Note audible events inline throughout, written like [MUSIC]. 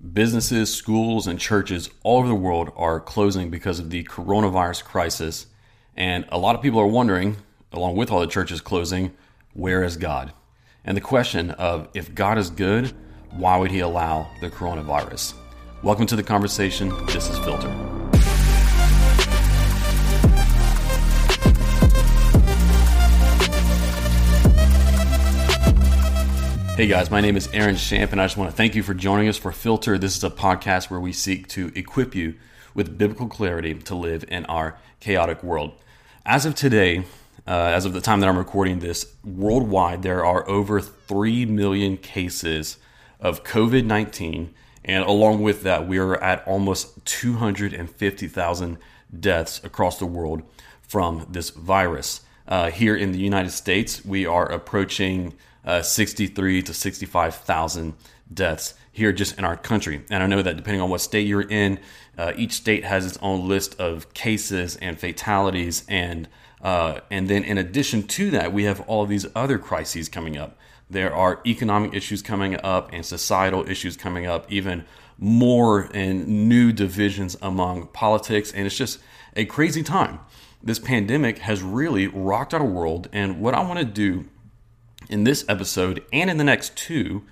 Businesses, schools, and churches all over the world are closing because of the coronavirus crisis. And a lot of people are wondering, along with all the churches closing, where is God? And the question of if God is good, why would he allow the coronavirus? Welcome to the conversation. This is Filter. Hey guys, my name is Aaron Shamp, and I just want to thank you for joining us for Filter. This is a podcast where we seek to equip you with biblical clarity to live in our chaotic world. As of today, uh, as of the time that I'm recording this, worldwide there are over 3 million cases of COVID 19, and along with that, we are at almost 250,000 deaths across the world from this virus. Uh, here in the United States, we are approaching uh, 63 to 65,000 deaths here just in our country. And I know that depending on what state you're in, uh, each state has its own list of cases and fatalities. And, uh, and then in addition to that, we have all these other crises coming up. There are economic issues coming up and societal issues coming up, even more and new divisions among politics. And it's just a crazy time. This pandemic has really rocked our world. And what I want to do in this episode and in the next two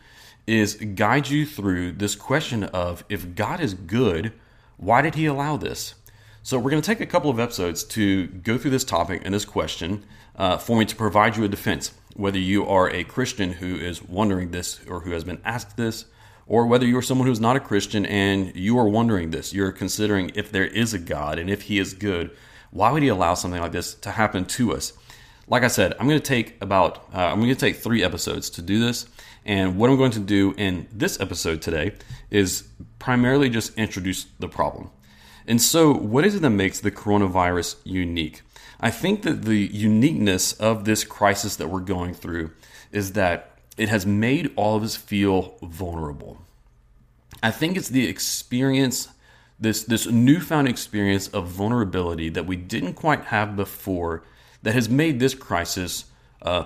is guide you through this question of if God is good, why did he allow this? So, we're going to take a couple of episodes to go through this topic and this question uh, for me to provide you a defense. Whether you are a Christian who is wondering this or who has been asked this, or whether you are someone who's not a Christian and you are wondering this, you're considering if there is a God and if he is good, why would he allow something like this to happen to us? Like I said, I'm going to take about uh, I'm going to take three episodes to do this. And what I'm going to do in this episode today is primarily just introduce the problem. And so, what is it that makes the coronavirus unique? I think that the uniqueness of this crisis that we're going through is that it has made all of us feel vulnerable. I think it's the experience, this, this newfound experience of vulnerability that we didn't quite have before that has made this crisis uh,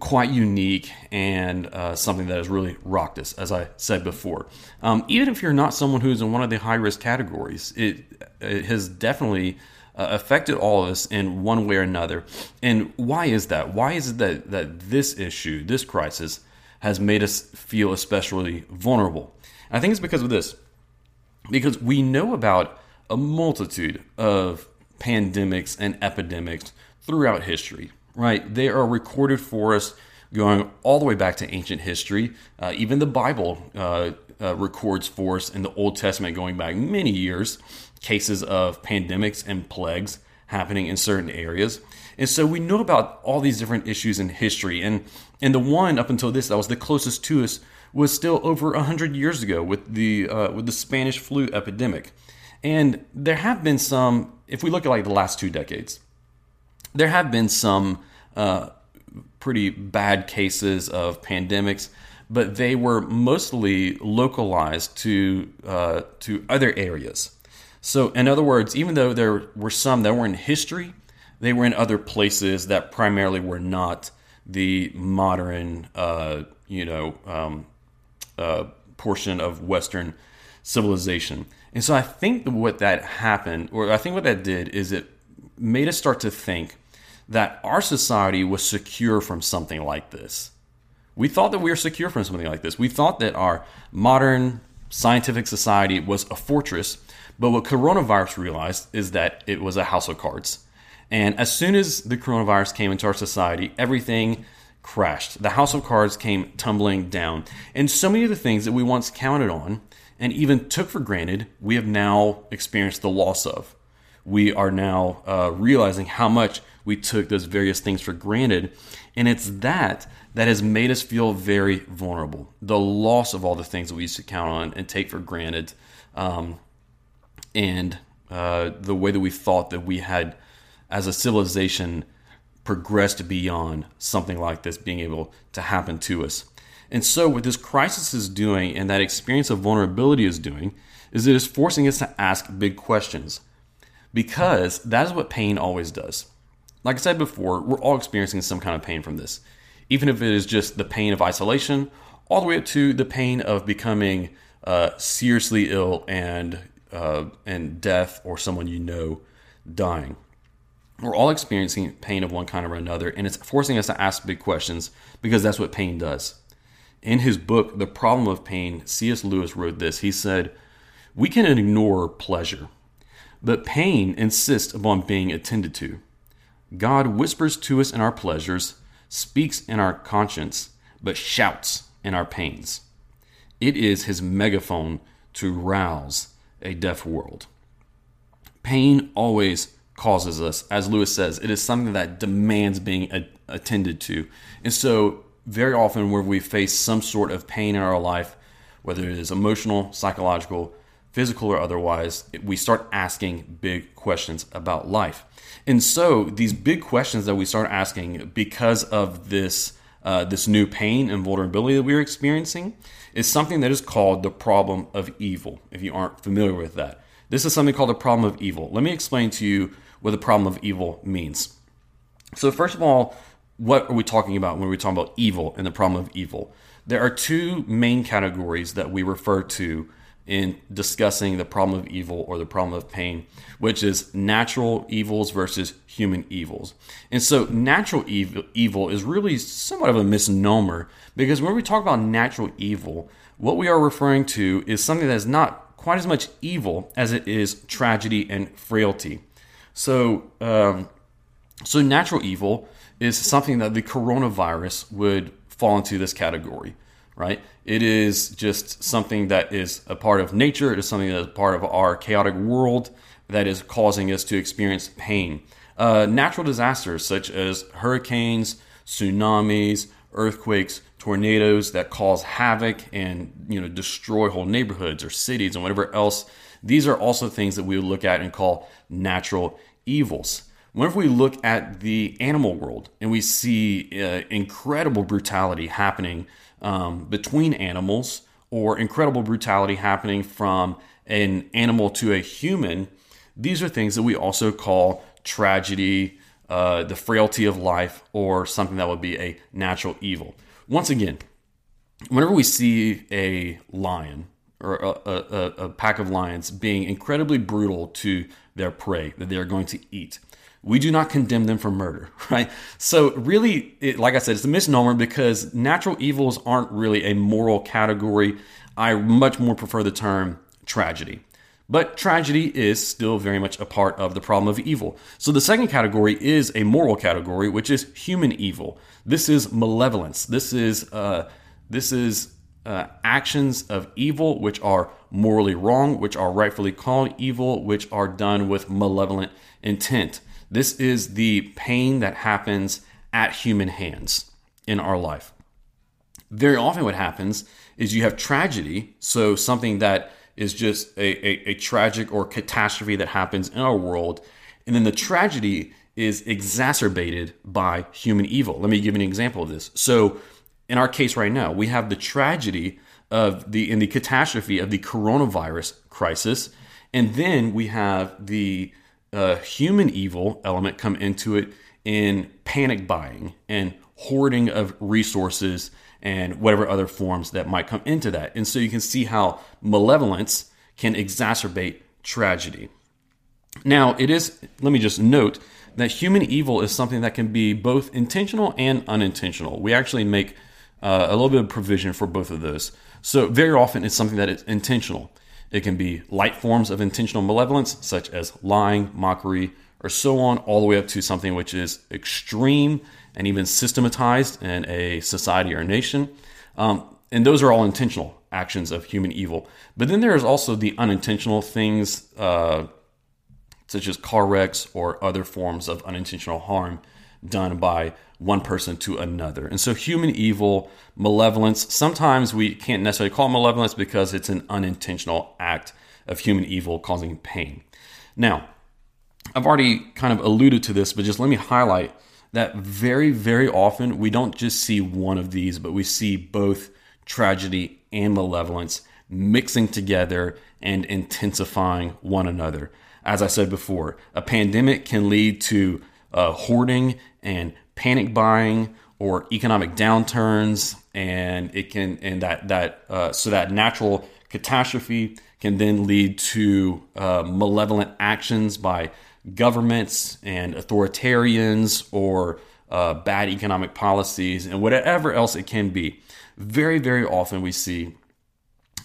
quite unique and uh, something that has really rocked us, as I said before. Um, even if you're not someone who's in one of the high risk categories, it, it has definitely uh, affected all of us in one way or another. And why is that? Why is it that, that this issue, this crisis, has made us feel especially vulnerable? I think it's because of this. Because we know about a multitude of pandemics and epidemics throughout history, right? They are recorded for us going all the way back to ancient history. Uh, even the Bible uh, uh, records for us in the Old Testament going back many years cases of pandemics and plagues happening in certain areas. And so we know about all these different issues in history. And, and the one up until this that was the closest to us was still over 100 years ago with the, uh, with the Spanish flu epidemic. And there have been some, if we look at like the last two decades, there have been some uh, pretty bad cases of pandemics, but they were mostly localized to uh, to other areas. So, in other words, even though there were some that were in history, they were in other places that primarily were not the modern, uh, you know, um, uh, portion of Western civilization. And so, I think what that happened, or I think what that did, is it made us start to think that our society was secure from something like this. We thought that we were secure from something like this. We thought that our modern scientific society was a fortress, but what coronavirus realized is that it was a house of cards. And as soon as the coronavirus came into our society, everything crashed. The house of cards came tumbling down. And so many of the things that we once counted on and even took for granted, we have now experienced the loss of. We are now uh, realizing how much we took those various things for granted. And it's that that has made us feel very vulnerable. The loss of all the things that we used to count on and take for granted, um, and uh, the way that we thought that we had, as a civilization, progressed beyond something like this being able to happen to us. And so, what this crisis is doing and that experience of vulnerability is doing is it is forcing us to ask big questions because that is what pain always does. Like I said before, we're all experiencing some kind of pain from this, even if it is just the pain of isolation, all the way up to the pain of becoming uh, seriously ill and uh, and death or someone you know dying. We're all experiencing pain of one kind or another, and it's forcing us to ask big questions because that's what pain does. In his book, The Problem of Pain, C.S. Lewis wrote this. He said, We can ignore pleasure, but pain insists upon being attended to. God whispers to us in our pleasures, speaks in our conscience, but shouts in our pains. It is his megaphone to rouse a deaf world. Pain always causes us, as Lewis says, it is something that demands being a- attended to. And so, very often, where we face some sort of pain in our life, whether it is emotional, psychological, physical, or otherwise, we start asking big questions about life. And so, these big questions that we start asking because of this. Uh, this new pain and vulnerability that we're experiencing is something that is called the problem of evil, if you aren't familiar with that. This is something called the problem of evil. Let me explain to you what the problem of evil means. So, first of all, what are we talking about when we talk about evil and the problem of evil? There are two main categories that we refer to in discussing the problem of evil or the problem of pain, which is natural evils versus human evils. And so, natural evil, evil is really somewhat of a misnomer because when we talk about natural evil, what we are referring to is something that is not quite as much evil as it is tragedy and frailty. So, um, so natural evil is something that the coronavirus would fall into this category, right? It is just something that is a part of nature. It is something that is part of our chaotic world that is causing us to experience pain. Uh, natural disasters such as hurricanes, tsunamis, earthquakes, tornadoes that cause havoc and you know destroy whole neighborhoods or cities and whatever else these are also things that we would look at and call natural evils. Whenever we look at the animal world and we see uh, incredible brutality happening um, between animals or incredible brutality happening from an animal to a human, these are things that we also call tragedy, uh, the frailty of life, or something that would be a natural evil. Once again, whenever we see a lion or a, a, a, pack of lions being incredibly brutal to their prey that they are going to eat. We do not condemn them for murder, [LAUGHS] right? So, really, it, like I said, it's a misnomer because natural evils aren't really a moral category. I much more prefer the term tragedy. But tragedy is still very much a part of the problem of evil. So the second category is a moral category, which is human evil. This is malevolence. This is uh, this is uh, actions of evil which are morally wrong, which are rightfully called evil, which are done with malevolent intent. This is the pain that happens at human hands in our life. Very often, what happens is you have tragedy, so something that is just a, a, a tragic or catastrophe that happens in our world, and then the tragedy is exacerbated by human evil. Let me give an example of this. So, in our case right now, we have the tragedy of the in the catastrophe of the coronavirus crisis, and then we have the human evil element come into it in panic buying and hoarding of resources and whatever other forms that might come into that. And so you can see how malevolence can exacerbate tragedy. Now, it is, let me just note that human evil is something that can be both intentional and unintentional. We actually make uh, a little bit of provision for both of those. So, very often it's something that is intentional. It can be light forms of intentional malevolence, such as lying, mockery, or so on, all the way up to something which is extreme and even systematized in a society or nation. Um, and those are all intentional actions of human evil. But then there is also the unintentional things, uh, such as car wrecks or other forms of unintentional harm done by one person to another. And so, human evil, malevolence, sometimes we can't necessarily call malevolence because it's an unintentional act of human evil causing pain. Now, I've already kind of alluded to this, but just let me highlight that very, very often we don't just see one of these, but we see both tragedy and malevolence mixing together and intensifying one another. As I said before, a pandemic can lead to uh, hoarding and panic buying or economic downturns, and it can and that that uh, so that natural catastrophe can then lead to uh, malevolent actions by governments and authoritarians or uh, bad economic policies and whatever else it can be. Very, very often we see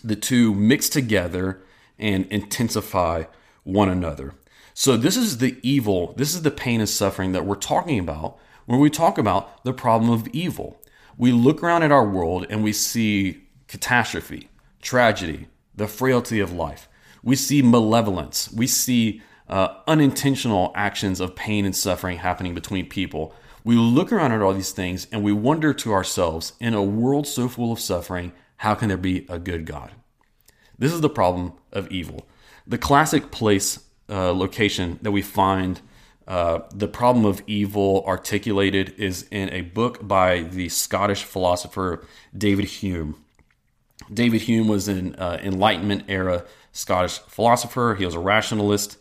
the two mix together and intensify one another. So, this is the evil, this is the pain and suffering that we're talking about when we talk about the problem of evil. We look around at our world and we see catastrophe, tragedy, the frailty of life. We see malevolence. We see uh, unintentional actions of pain and suffering happening between people. We look around at all these things and we wonder to ourselves, in a world so full of suffering, how can there be a good God? This is the problem of evil. The classic place, uh, location that we find uh, the problem of evil articulated is in a book by the Scottish philosopher David Hume. David Hume was an uh, Enlightenment era Scottish philosopher. He was a rationalist.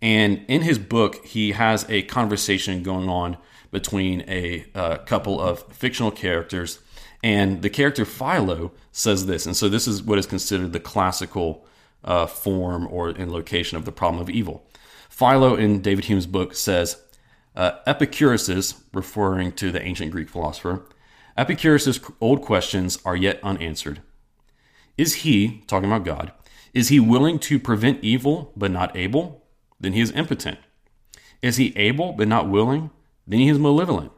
And in his book, he has a conversation going on between a uh, couple of fictional characters. And the character Philo says this. And so this is what is considered the classical uh, form or in location of the problem of evil. Philo in David Hume's book says uh, Epicurus's, referring to the ancient Greek philosopher, Epicurus's old questions are yet unanswered. Is he, talking about God, is he willing to prevent evil but not able? Then he is impotent. Is he able but not willing? Then he is malevolent.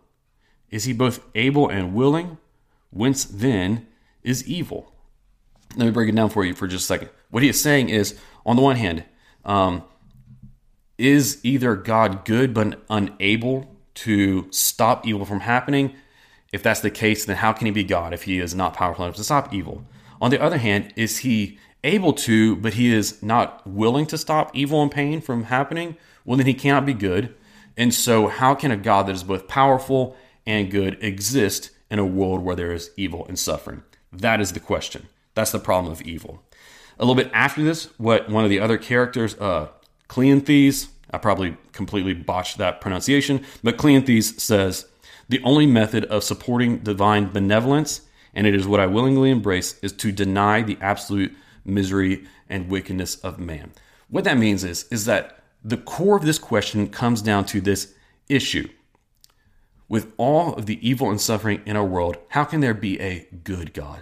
Is he both able and willing? Whence then is evil? Let me break it down for you for just a second. What he is saying is, on the one hand, um, is either God good but unable to stop evil from happening? If that's the case, then how can he be God if he is not powerful enough to stop evil? On the other hand, is he able to, but he is not willing to stop evil and pain from happening? Well, then he cannot be good. And so, how can a God that is both powerful and good exist in a world where there is evil and suffering? That is the question. That's the problem of evil. A little bit after this, what one of the other characters, uh, Cleanthes, I probably completely botched that pronunciation, but Cleanthes says, The only method of supporting divine benevolence, and it is what I willingly embrace, is to deny the absolute misery and wickedness of man. What that means is, is that the core of this question comes down to this issue. With all of the evil and suffering in our world, how can there be a good God?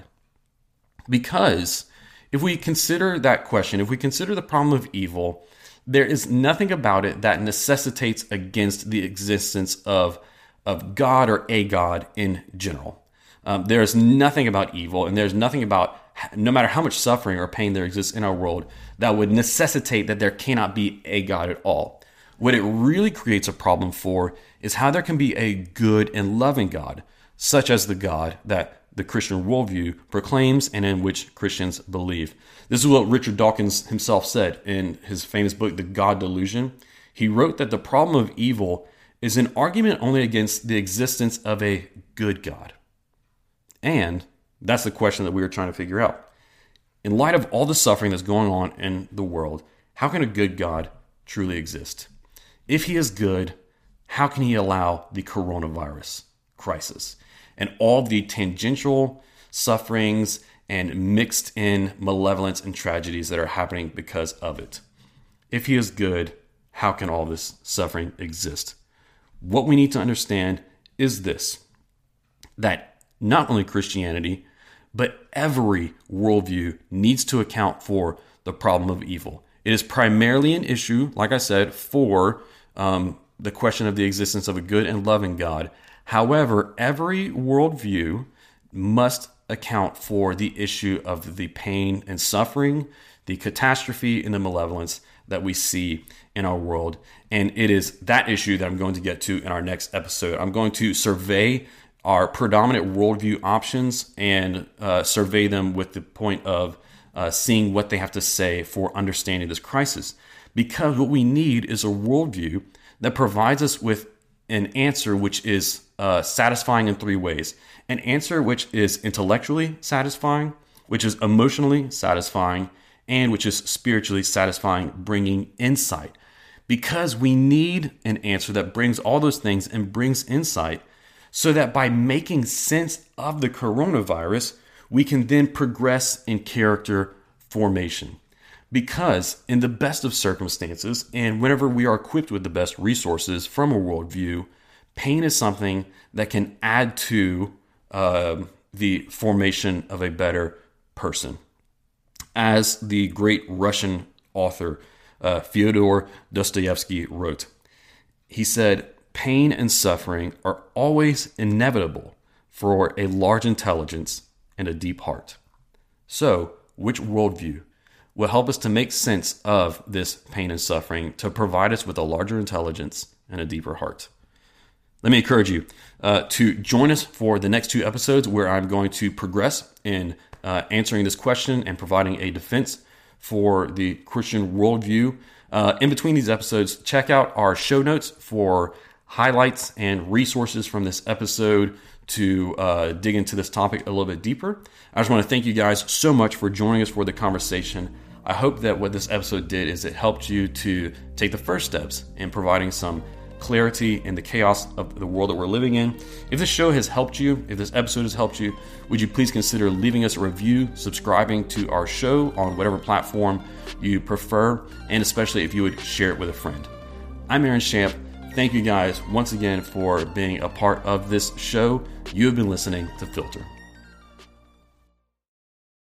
Because if we consider that question, if we consider the problem of evil, there is nothing about it that necessitates against the existence of, of God or a God in general. Um, there's nothing about evil, and there's nothing about, no matter how much suffering or pain there exists in our world, that would necessitate that there cannot be a God at all. What it really creates a problem for is how there can be a good and loving God, such as the God that the Christian worldview proclaims and in which Christians believe. This is what Richard Dawkins himself said in his famous book, The God Delusion. He wrote that the problem of evil is an argument only against the existence of a good God. And that's the question that we were trying to figure out. In light of all the suffering that's going on in the world, how can a good God truly exist? If he is good, how can he allow the coronavirus crisis? And all the tangential sufferings and mixed in malevolence and tragedies that are happening because of it. If he is good, how can all this suffering exist? What we need to understand is this that not only Christianity, but every worldview needs to account for the problem of evil. It is primarily an issue, like I said, for um, the question of the existence of a good and loving God. However, every worldview must account for the issue of the pain and suffering, the catastrophe and the malevolence that we see in our world. And it is that issue that I'm going to get to in our next episode. I'm going to survey our predominant worldview options and uh, survey them with the point of uh, seeing what they have to say for understanding this crisis. Because what we need is a worldview that provides us with an answer which is uh, satisfying in three ways an answer which is intellectually satisfying, which is emotionally satisfying, and which is spiritually satisfying, bringing insight. Because we need an answer that brings all those things and brings insight, so that by making sense of the coronavirus, we can then progress in character formation. Because, in the best of circumstances, and whenever we are equipped with the best resources from a worldview, pain is something that can add to uh, the formation of a better person. As the great Russian author uh, Fyodor Dostoevsky wrote, he said, Pain and suffering are always inevitable for a large intelligence and a deep heart. So, which worldview will help us to make sense of this pain and suffering to provide us with a larger intelligence and a deeper heart? Let me encourage you uh, to join us for the next two episodes where I'm going to progress in uh, answering this question and providing a defense for the Christian worldview. Uh, in between these episodes, check out our show notes for highlights and resources from this episode to uh, dig into this topic a little bit deeper. I just want to thank you guys so much for joining us for the conversation. I hope that what this episode did is it helped you to take the first steps in providing some clarity in the chaos of the world that we're living in. If this show has helped you, if this episode has helped you, would you please consider leaving us a review, subscribing to our show on whatever platform you prefer, and especially if you would share it with a friend. I'm Aaron Champ. Thank you guys once again for being a part of this show. You have been listening to Filter.